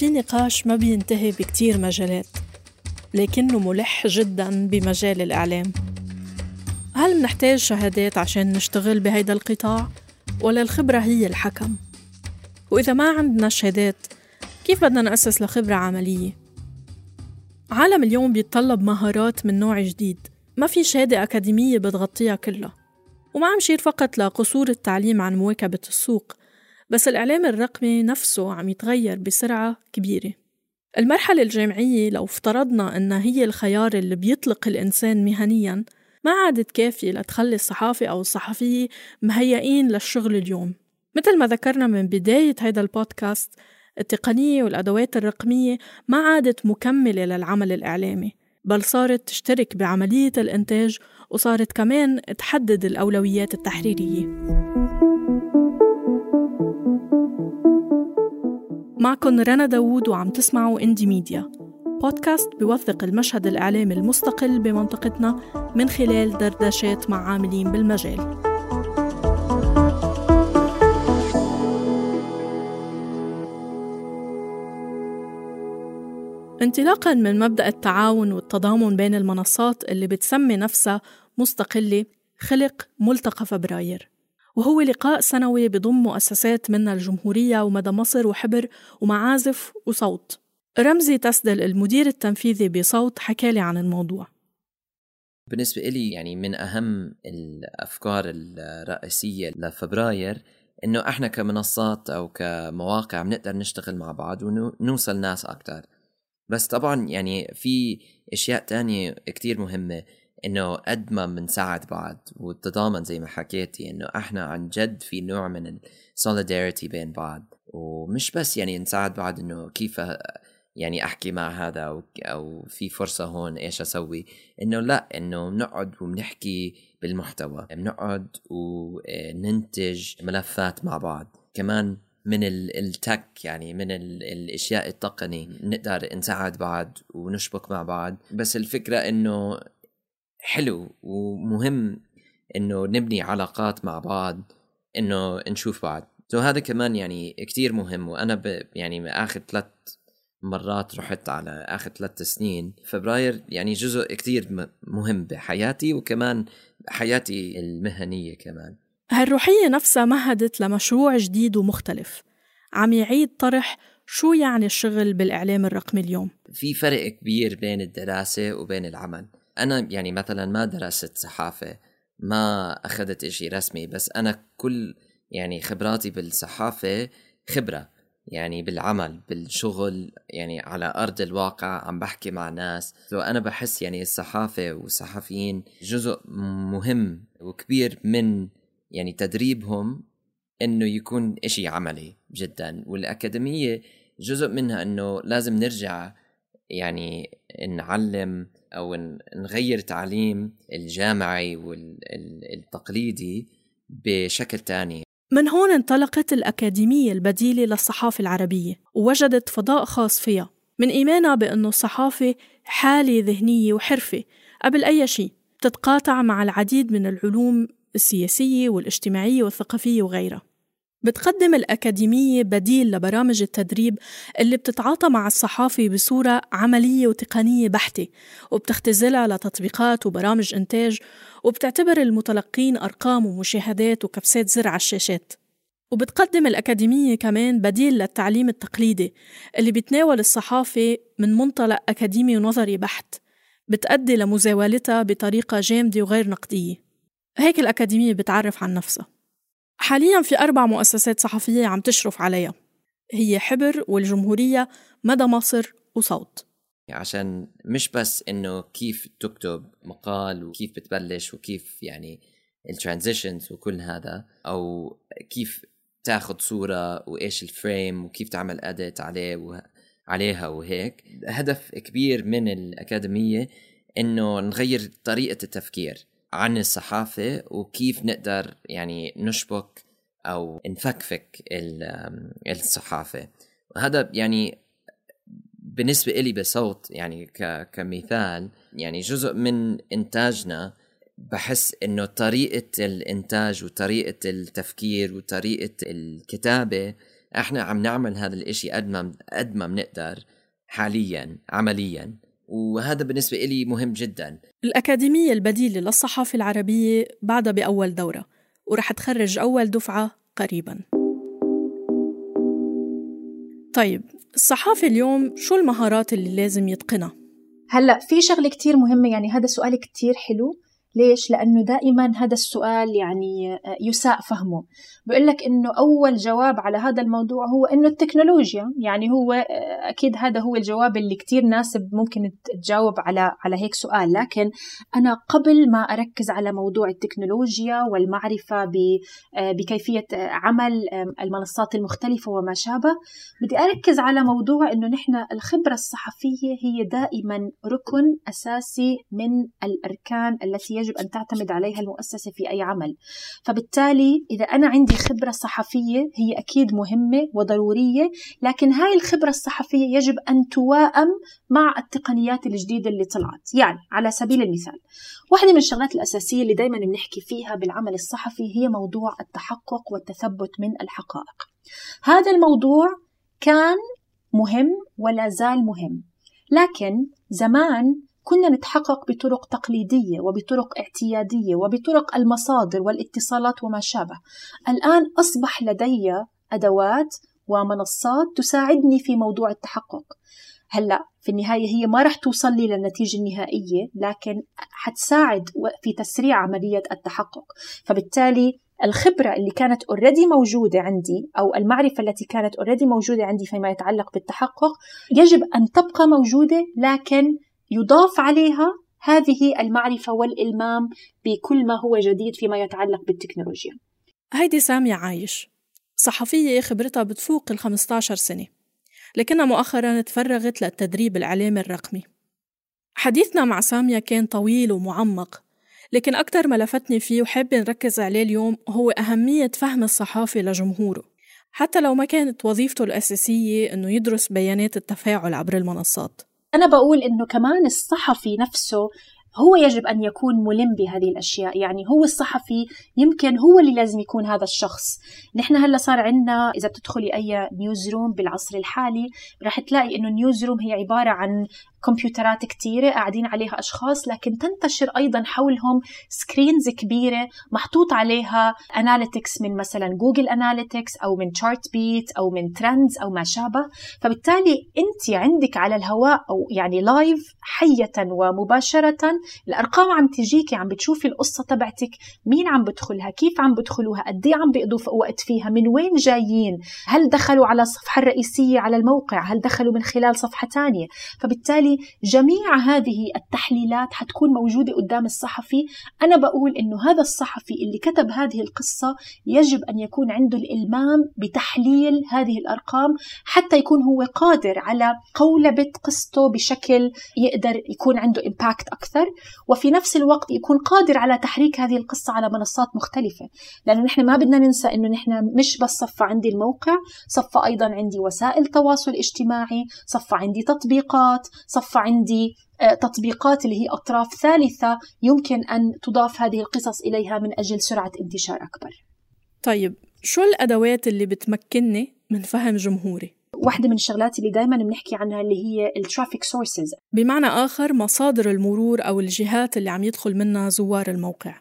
في نقاش ما بينتهي بكتير مجالات لكنه ملح جدا بمجال الإعلام هل منحتاج شهادات عشان نشتغل بهيدا القطاع ولا الخبرة هي الحكم؟ وإذا ما عندنا شهادات كيف بدنا نأسس لخبرة عملية؟ عالم اليوم بيتطلب مهارات من نوع جديد ما في شهادة أكاديمية بتغطيها كلها وما عم شير فقط لقصور التعليم عن مواكبة السوق بس الإعلام الرقمي نفسه عم يتغير بسرعة كبيرة. المرحلة الجامعية لو افترضنا أنها هي الخيار اللي بيطلق الإنسان مهنياً ما عادت كافية لتخلي الصحافي أو الصحفية مهيئين للشغل اليوم. مثل ما ذكرنا من بداية هيدا البودكاست التقنية والأدوات الرقمية ما عادت مكملة للعمل الإعلامي بل صارت تشترك بعملية الإنتاج وصارت كمان تحدد الأولويات التحريرية. معكم رنا داوود وعم تسمعوا إندي ميديا بودكاست بيوثق المشهد الإعلامي المستقل بمنطقتنا من خلال دردشات مع عاملين بالمجال. انطلاقا من مبدأ التعاون والتضامن بين المنصات اللي بتسمي نفسها مستقلة خلق ملتقى فبراير. وهو لقاء سنوي بضم مؤسسات منها الجمهورية ومدى مصر وحبر ومعازف وصوت. رمزي تسدل المدير التنفيذي بصوت حكالي عن الموضوع. بالنسبة إلي يعني من أهم الأفكار الرئيسية لفبراير إنه إحنا كمنصات أو كمواقع بنقدر نشتغل مع بعض ونوصل ناس أكتر. بس طبعا يعني في أشياء تانية كتير مهمة. إنه قد ما بنساعد بعض والتضامن زي ما حكيتي إنه إحنا عن جد في نوع من السوليداريتي بين بعض. ومش بس يعني نساعد بعض إنه كيف يعني أحكي مع هذا أو أو في فرصة هون إيش أسوي. إنه لا إنه بنقعد وبنحكي بالمحتوى. بنقعد وننتج ملفات مع بعض. كمان من التك يعني من الأشياء التقني نقدر نساعد بعض ونشبك مع بعض. بس الفكرة إنه حلو ومهم إنه نبني علاقات مع بعض إنه نشوف بعض. سو هذا كمان يعني كتير مهم وأنا ب يعني آخر ثلاث مرات رحت على آخر ثلاث سنين فبراير يعني جزء كتير مهم بحياتي وكمان حياتي المهنية كمان. هالروحية نفسها مهدت لمشروع جديد ومختلف. عم يعيد طرح شو يعني الشغل بالإعلام الرقمي اليوم؟ في فرق كبير بين الدراسة وبين العمل. أنا يعني مثلا ما درست صحافة ما أخذت إشي رسمي بس أنا كل يعني خبراتي بالصحافة خبرة يعني بالعمل بالشغل يعني على أرض الواقع عم بحكي مع ناس. فأنا بحس يعني الصحافة والصحفيين جزء مهم وكبير من يعني تدريبهم إنه يكون إشي عملي جدا. والأكاديمية جزء منها إنه لازم نرجع يعني نعلم أو نغير تعليم الجامعي والتقليدي بشكل تاني. من هون انطلقت الأكاديمية البديلة للصحافة العربية ووجدت فضاء خاص فيها. من إيمانها بأنه الصحافة حالة ذهنية وحرفة قبل أي شيء بتتقاطع مع العديد من العلوم السياسية والاجتماعية والثقافية وغيرها. بتقدم الأكاديمية بديل لبرامج التدريب اللي بتتعاطى مع الصحافة بصورة عملية وتقنية بحتة وبتختزلها لتطبيقات وبرامج إنتاج وبتعتبر المتلقين أرقام ومشاهدات وكبسات زر على الشاشات. وبتقدم الأكاديمية كمان بديل للتعليم التقليدي اللي بيتناول الصحافة من منطلق أكاديمي ونظري بحت بتأدي لمزاولتها بطريقة جامدة وغير نقدية. هيك الأكاديمية بتعرف عن نفسها. حاليا في أربع مؤسسات صحفية عم تشرف عليها. هي حبر والجمهورية مدى مصر وصوت. عشان مش بس إنه كيف تكتب مقال وكيف بتبلش وكيف يعني ال transitions وكل هذا أو كيف تاخذ صورة وإيش ال frame وكيف تعمل edit عليه و... عليها وهيك. هدف كبير من الأكاديمية إنه نغير طريقة التفكير. عن الصحافة وكيف نقدر يعني نشبك أو نفكفك الصحافة. هذا يعني بالنسبة إلي بصوت يعني كمثال يعني جزء من إنتاجنا بحس إنه طريقة الإنتاج وطريقة التفكير وطريقة الكتابة إحنا عم نعمل هذا الإشي قد ما قد ما بنقدر حاليا عمليا. وهذا بالنسبة إلي مهم جدا. الأكاديمية البديلة للصحافة العربية بعدها بأول دورة ورح تخرج أول دفعة قريبا. طيب الصحافة اليوم شو المهارات اللي لازم يتقنها؟ هلأ في شغلة كتير مهمة يعني هذا سؤال كتير حلو. ليش؟ لأنه دائما هذا السؤال يعني آه، يساء فهمه بقول لك إنه أول جواب على هذا الموضوع هو إنه التكنولوجيا يعني هو آه، أكيد هذا هو الجواب اللي كتير ناسب ممكن تجاوب على على هيك سؤال لكن أنا قبل ما أركز على موضوع التكنولوجيا والمعرفة آه، بكيفية عمل المنصات المختلفة وما شابه بدي أركز على موضوع إنه نحن الخبرة الصحفية هي دائما ركن أساسي من الأركان التي يجب أن تعتمد عليها المؤسسة في أي عمل. فبالتالي إذا أنا عندي خبرة صحفية هي أكيد مهمة وضرورية لكن هاي الخبرة الصحفية يجب أن توائم مع التقنيات الجديدة اللي طلعت. يعني على سبيل المثال واحدة من الشغلات الأساسية اللي دايما بنحكي فيها بالعمل الصحفي هي موضوع التحقق والتثبت من الحقائق. هذا الموضوع كان مهم ولا زال مهم. لكن زمان كنا نتحقق بطرق تقليدية وبطرق اعتيادية وبطرق المصادر والاتصالات وما شابه. الآن أصبح لدي أدوات ومنصات تساعدني في موضوع التحقق. هلأ في النهاية هي ما راح توصل لي للنتيجة النهائية لكن حتساعد في تسريع عملية التحقق. فبالتالي الخبرة اللي كانت already موجودة عندي أو المعرفة التي كانت already موجودة عندي فيما يتعلق بالتحقق يجب أن تبقى موجودة لكن يضاف عليها هذه المعرفة والإلمام بكل ما هو جديد فيما يتعلق بالتكنولوجيا. هيدي سامية عايش. صحفية خبرتها بتفوق ال 15 سنة. لكنها مؤخرا تفرغت للتدريب الإعلامي الرقمي. حديثنا مع سامية كان طويل ومعمق لكن أكثر ما لفتني فيه وحابة نركز عليه اليوم هو أهمية فهم الصحافي لجمهوره. حتى لو ما كانت وظيفته الأساسية إنه يدرس بيانات التفاعل عبر المنصات. أنا بقول إنه كمان الصحفي نفسه هو يجب أن يكون ملم بهذه الأشياء. يعني هو الصحفي يمكن هو اللي لازم يكون هذا الشخص. نحن هلأ صار عندنا إذا بتدخلي أي newsroom بالعصر الحالي رح تلاقي إنه ال newsroom هي عبارة عن كمبيوترات كتيرة قاعدين عليها أشخاص لكن تنتشر أيضا حولهم screens كبيرة محطوط عليها analytics من مثلا Google Analytics أو من Chartbeat أو من Trends أو ما شابه. فبالتالي أنت عندك على الهواء أو يعني live حية ومباشرة. الأرقام عم تجيكي عم بتشوفي القصة تبعتك مين عم بدخلها كيف عم بدخلوها قد إيه عم بيقضوا وقت فيها من وين جايين هل دخلوا على الصفحة الرئيسية على الموقع هل دخلوا من خلال صفحة تانية. فبالتالي وبالتالي جميع هذه التحليلات حتكون موجودة قدام الصحفي. أنا بقول إنه هذا الصحفي اللي كتب هذه القصة يجب أن يكون عنده الإلمام بتحليل هذه الأرقام حتى يكون هو قادر على قولبة قصته بشكل يقدر يكون عنده إمباكت أكثر وفي نفس الوقت يكون قادر على تحريك هذه القصة على منصات مختلفة. لأنه نحن ما بدنا ننسى إنه نحن مش بس صفى عندي الموقع صفى أيضا عندي وسائل تواصل اجتماعي صفى عندي تطبيقات صفى عندي آه، تطبيقات اللي هي أطراف ثالثة يمكن أن تضاف هذه القصص إليها من أجل سرعة انتشار أكبر. طيب شو الأدوات اللي بتمكنني من فهم جمهوري؟ واحدة من الشغلات اللي دائما بنحكي عنها اللي هي ال traffic sources بمعنى آخر مصادر المرور أو الجهات اللي عم يدخل منها زوار الموقع.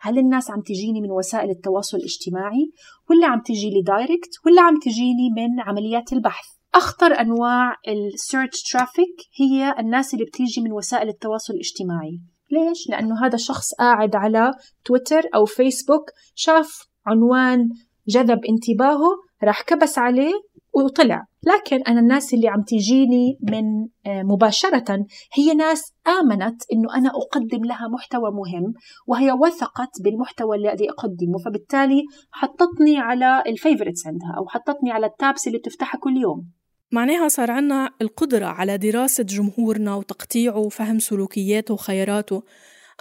هل الناس عم تجيني من وسائل التواصل الاجتماعي؟ ولا عم تجي لي direct ولا عم تجيني من عمليات البحث؟ أخطر أنواع ال search traffic هي الناس اللي بتيجي من وسائل التواصل الاجتماعي. ليش؟ لأنه هذا الشخص قاعد على تويتر أو فيسبوك شاف عنوان جذب انتباهه راح كبس عليه وطلع. لكن أنا الناس اللي عم تجيني من آه، مباشرة هي ناس آمنت أنه أنا أقدم لها محتوى مهم وهي وثقت بالمحتوى الذي أقدمه فبالتالي حطتني على الفيفورتس عندها أو حطتني على التابس اللي بتفتحها كل يوم. معناها صار عنا القدرة على دراسة جمهورنا وتقطيعه وفهم سلوكياته وخياراته.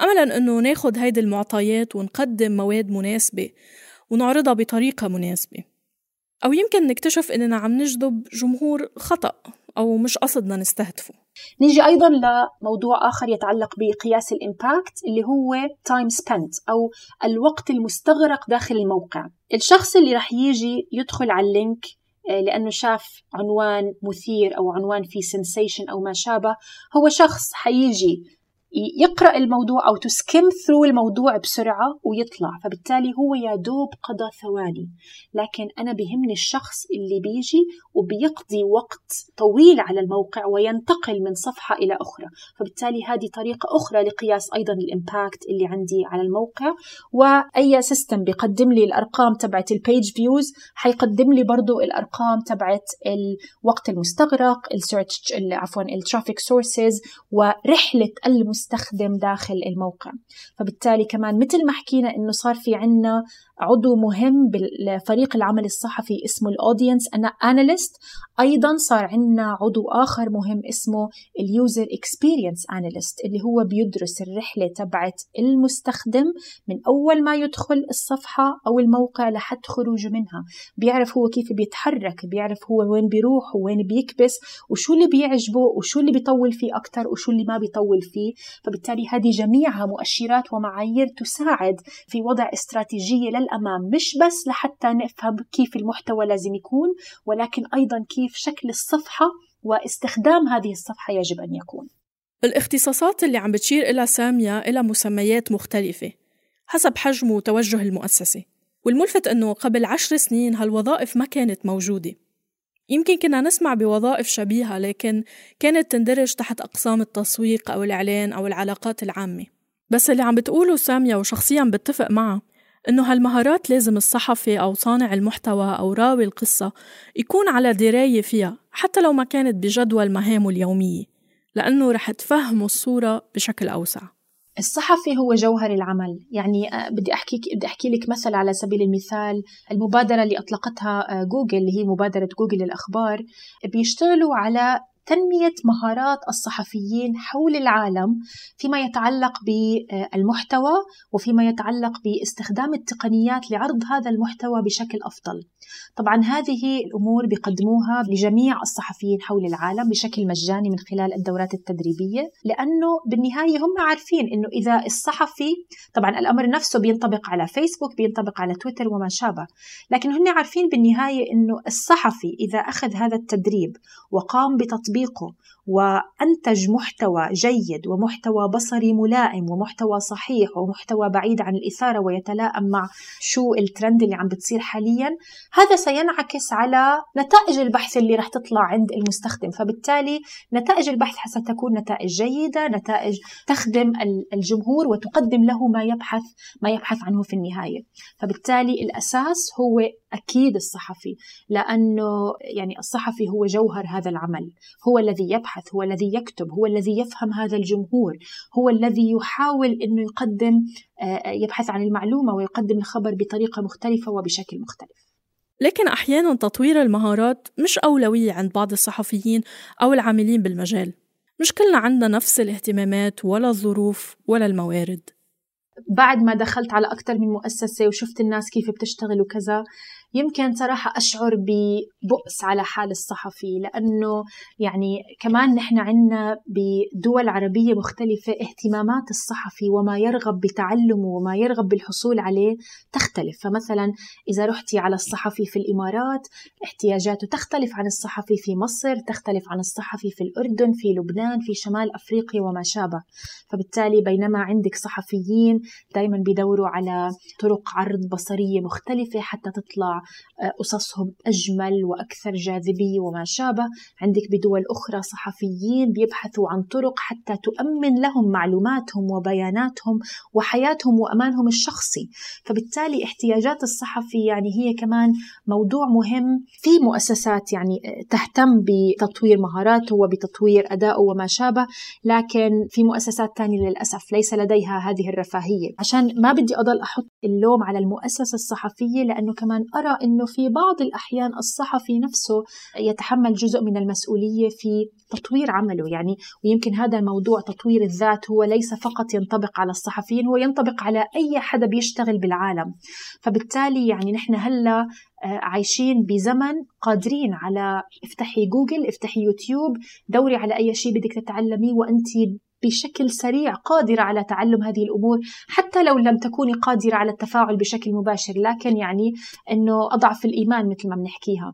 أملا أنه ناخد هيدي المعطيات ونقدم مواد مناسبة ونعرضها بطريقة مناسبة. أو يمكن نكتشف إننا عم نجذب جمهور خطأ أو مش قصدنا نستهدفه. نيجي أيضا لموضوع آخر يتعلق بقياس ال impact اللي هو time spent أو الوقت المستغرق داخل الموقع. الشخص اللي رح يجي يدخل على ال link لأنه شاف عنوان مثير أو عنوان فيه sensation أو ما شابه. هو شخص حيجي يقرأ الموضوع أو ت skim through الموضوع بسرعة ويطلع. فبالتالي هو يا دوب قضى ثواني. لكن أنا بهمني الشخص اللي بيجي وبيقضي وقت طويل على الموقع وينتقل من صفحة إلى أخرى. فبالتالي هذه طريقة أخرى لقياس أيضا ال impact اللي عندي على الموقع. وأي system بيقدم لي الأرقام تبعت ال page views حيقدم لي برضو الأرقام تبعت الوقت المستغرق ال search عفوا ال traffic sources ورحلة المستغرق المستخدم داخل الموقع. فبالتالي كمان مثل ما حكينا إنه صار في عنا عضو مهم بفريق العمل الصحفي اسمه ال audience أنا analyst أيضا صار عندنا عضو آخر مهم اسمه ال user experience analyst اللي هو بيدرس الرحلة تبعت المستخدم من أول ما يدخل الصفحة أو الموقع لحد خروجه منها. بيعرف هو كيف بيتحرك بيعرف هو وين بيروح وين بيكبس وشو اللي بيعجبه وشو اللي بيطول فيه أكثر وشو اللي ما بيطول فيه. فبالتالي هذه جميعها مؤشرات ومعايير تساعد في وضع استراتيجية للأمام مش بس لحتى نفهم كيف المحتوى لازم يكون ولكن أيضا كيف شكل الصفحة واستخدام هذه الصفحة يجب أن يكون. الاختصاصات اللي عم بتشير إلى سامية إلى مسميات مختلفة حسب حجم وتوجه المؤسسة والملفت أنه قبل عشر سنين هالوظائف ما كانت موجودة. يمكن كنا نسمع بوظائف شبيهة لكن كانت تندرج تحت أقسام التسويق أو الإعلان أو العلاقات العامة. بس اللي عم بتقوله سامية وشخصيا بتفق معها إنه هالمهارات لازم الصحفي أو صانع المحتوى أو راوي القصة يكون على دراية فيها حتى لو ما كانت بجدول مهامه اليومية لأنه رح تفهمه الصورة بشكل أوسع. الصحفي هو جوهر العمل. يعني آه، بدي احكي بدي أحكي لك مثل على سبيل المثال المبادرة اللي أطلقتها آه، جوجل اللي هي مبادرة جوجل للأخبار بيشتغلوا على تنمية مهارات الصحفيين حول العالم فيما يتعلق بالمحتوى وفيما يتعلق باستخدام التقنيات لعرض هذا المحتوى بشكل أفضل. طبعا هذه الأمور بيقدموها لجميع الصحفيين حول العالم بشكل مجاني من خلال الدورات التدريبية لأنه بالنهاية هم عارفين أنه إذا الصحفي طبعا الأمر نفسه بينطبق على فيسبوك بينطبق على تويتر وما شابه لكن هم عارفين بالنهاية أنه الصحفي إذا أخذ هذا التدريب وقام بتطبيقه وأنتج محتوى جيد ومحتوى بصري ملائم ومحتوى صحيح ومحتوى بعيد عن الإثارة ويتلائم مع شو الترند اللي عم بتصير حاليا هذا سينعكس على نتائج البحث اللي رح تطلع عند المستخدم. فبالتالي نتائج البحث ستكون نتائج جيدة نتائج تخدم الجمهور وتقدم له ما يبحث ما يبحث عنه في النهاية. فبالتالي الأساس هو أكيد الصحفي لأنه يعني الصحفي هو جوهر هذا العمل هو الذي يبحث هو الذي يكتب هو الذي يفهم هذا الجمهور هو الذي يحاول أنه يقدم آه، يبحث عن المعلومة ويقدم الخبر بطريقة مختلفة وبشكل مختلف. لكن أحيانا تطوير المهارات مش أولوية عند بعض الصحفيين أو العاملين بالمجال. مش كلنا عندنا نفس الاهتمامات ولا الظروف ولا الموارد. بعد ما دخلت على أكثر من مؤسسة وشفت الناس كيف بتشتغل وكذا يمكن صراحة أشعر ببؤس على حال الصحفي لأنه يعني كمان نحن عندنا بدول عربية مختلفة اهتمامات الصحفي وما يرغب بتعلمه وما يرغب بالحصول عليه تختلف. فمثلا إذا رحتي على الصحفي في الإمارات احتياجاته تختلف عن الصحفي في مصر تختلف عن الصحفي في الأردن في لبنان في شمال أفريقيا وما شابه. فبالتالي بينما عندك صحفيين دايما بيدوروا على طرق عرض بصرية مختلفة حتى تطلع قصصهم أجمل وأكثر جاذبية وما شابه. عندك بدول أخرى صحفيين بيبحثوا عن طرق حتى تؤمن لهم معلوماتهم وبياناتهم وحياتهم وأمانهم الشخصي. فبالتالي احتياجات الصحفي يعني هي كمان موضوع مهم في مؤسسات يعني تهتم بتطوير مهاراته وبتطوير أدائه وما شابه. لكن في مؤسسات تانية للأسف ليس لديها هذه الرفاهية. عشان ما بدي أضل أحط اللوم على المؤسسة الصحفية لأنه كمان أرى أنه في بعض الأحيان الصحفي نفسه يتحمل جزء من المسؤولية في تطوير عمله يعني ويمكن هذا الموضوع تطوير الذات هو ليس فقط ينطبق على الصحفيين هو ينطبق على أي حدا بيشتغل بالعالم. فبالتالي يعني نحن هلأ آه، عايشين بزمن قادرين على افتحي جوجل افتحي يوتيوب دوري على أي شيء بدك تتعلميه وأنت بشكل سريع قادرة على تعلم هذه الأمور حتى لو لم تكوني قادرة على التفاعل بشكل مباشر لكن يعني أنه أضعف الإيمان مثل ما بنحكيها.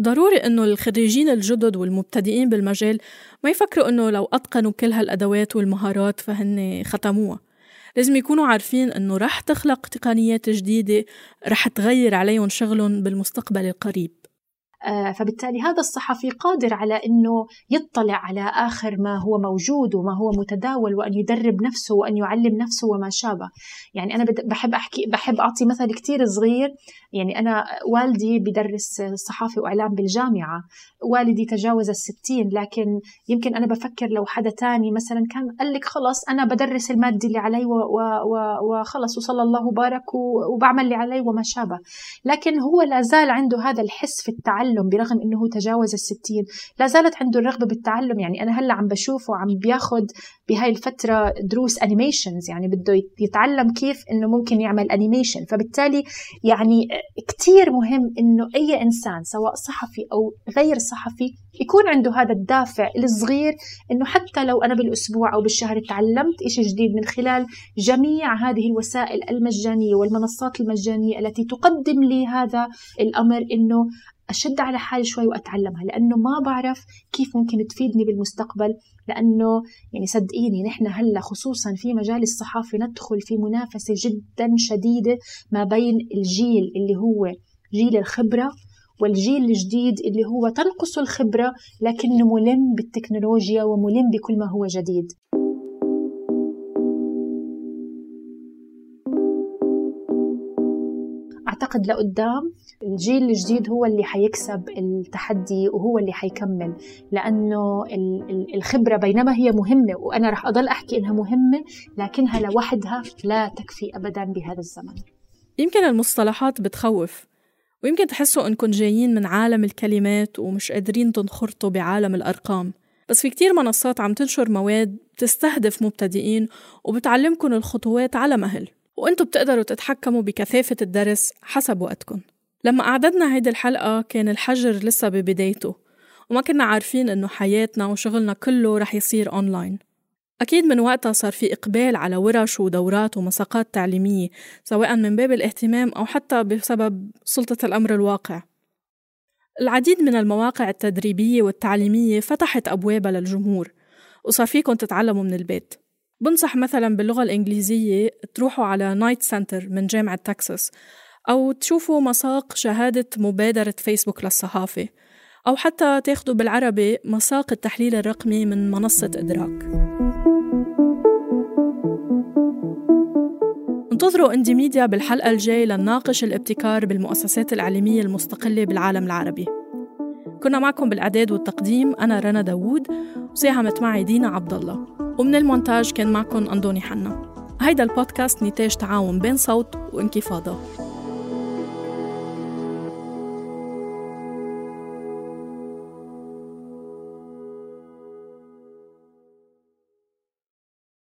ضروري إنه الخريجين الجدد والمبتدئين بالمجال ما يفكروا إنه لو أتقنوا كل هالأدوات والمهارات فهن ختموها. لازم يكونوا عارفين إنه رح تخلق تقنيات جديدة رح تغير عليهم شغلهم بالمستقبل القريب. فبالتالي هذا الصحفي قادر على إنه يطلع على آخر ما هو موجود وما هو متداول وأن يدرب نفسه وأن يعلم نفسه وما شابه. يعني أنا بحب احكي بحب أعطي مثل كثير صغير. يعني أنا والدي بدرس صحافة وإعلام بالجامعة. والدي تجاوز الستين لكن يمكن أنا بفكر لو حدا تاني مثلا كان قال لك خلص أنا بدرس المادة اللي علي وخلص وصلى الله وبارك وبعمل اللي علي وما شابه. لكن هو لا زال عنده هذا الحس في التعلم برغم إنه تجاوز الستين. لا زالت عنده الرغبة بالتعلم يعني أنا هلأ عم بشوفه عم بياخذ بهاي الفترة دروس animations يعني بده يتعلم كيف إنه ممكن يعمل animation فبالتالي يعني كثير مهم إنه أي إنسان سواء صحفي أو غير صحفي يكون عنده هذا الدافع الصغير إنه حتى لو أنا بالأسبوع أو بالشهر تعلمت شيء جديد من خلال جميع هذه الوسائل المجانية والمنصات المجانية التي تقدم لي هذا الأمر إنه أشد على حالي شوي وأتعلمها لأنه ما بعرف كيف ممكن تفيدني بالمستقبل لأنه يعني صدقيني نحن هلأ خصوصا في مجال الصحافة ندخل في منافسة جدا شديدة ما بين الجيل اللي هو جيل الخبرة والجيل الجديد اللي هو تنقص الخبرة لكنه ملم بالتكنولوجيا وملم بكل ما هو جديد. أعتقد لقدام الجيل الجديد هو اللي حيكسب التحدي وهو اللي حيكمل لأنه الخبرة بينما هي مهمة وأنا رح أضل أحكي إنها مهمة لكنها لوحدها لا تكفي أبدا بهذا الزمن. يمكن المصطلحات بتخوف ويمكن تحسوا إنكم جايين من عالم الكلمات ومش قادرين تنخرطوا بعالم الأرقام. بس في كتير منصات عم تنشر مواد بتستهدف مبتدئين وبتعلمكم الخطوات على مهل. وانتوا بتقدروا تتحكموا بكثافة الدرس حسب وقتكم لما أعددنا هيدي الحلقة كان الحجر لسه ببدايته. وما كنا عارفين إنه حياتنا وشغلنا كله رح يصير أونلاين أكيد من وقتها صار في إقبال على ورش ودورات ومساقات تعليمية سواء من باب الاهتمام أو حتى بسبب سلطة الأمر الواقع. العديد من المواقع التدريبية والتعليمية فتحت أبوابها للجمهور وصار فيكم تتعلموا من البيت. بنصح مثلا باللغة الإنجليزية تروحوا على Knight Center من جامعة تكساس أو تشوفوا مساق شهادة مبادرة فيسبوك للصحافة أو حتى تاخدوا بالعربي مساق التحليل الرقمي من منصة إدراك. انتظروا Indie Media بالحلقة الجاي لنناقش الابتكار بالمؤسسات الإعلامية المستقلة بالعالم العربي. كنا معكم بالإعداد والتقديم أنا رنا داوود وساهمت معي دينا عبد الله ومن المونتاج كان معكم أندوني حنا. هيدا البودكاست نتاج تعاون بين صوت وانكفاضة.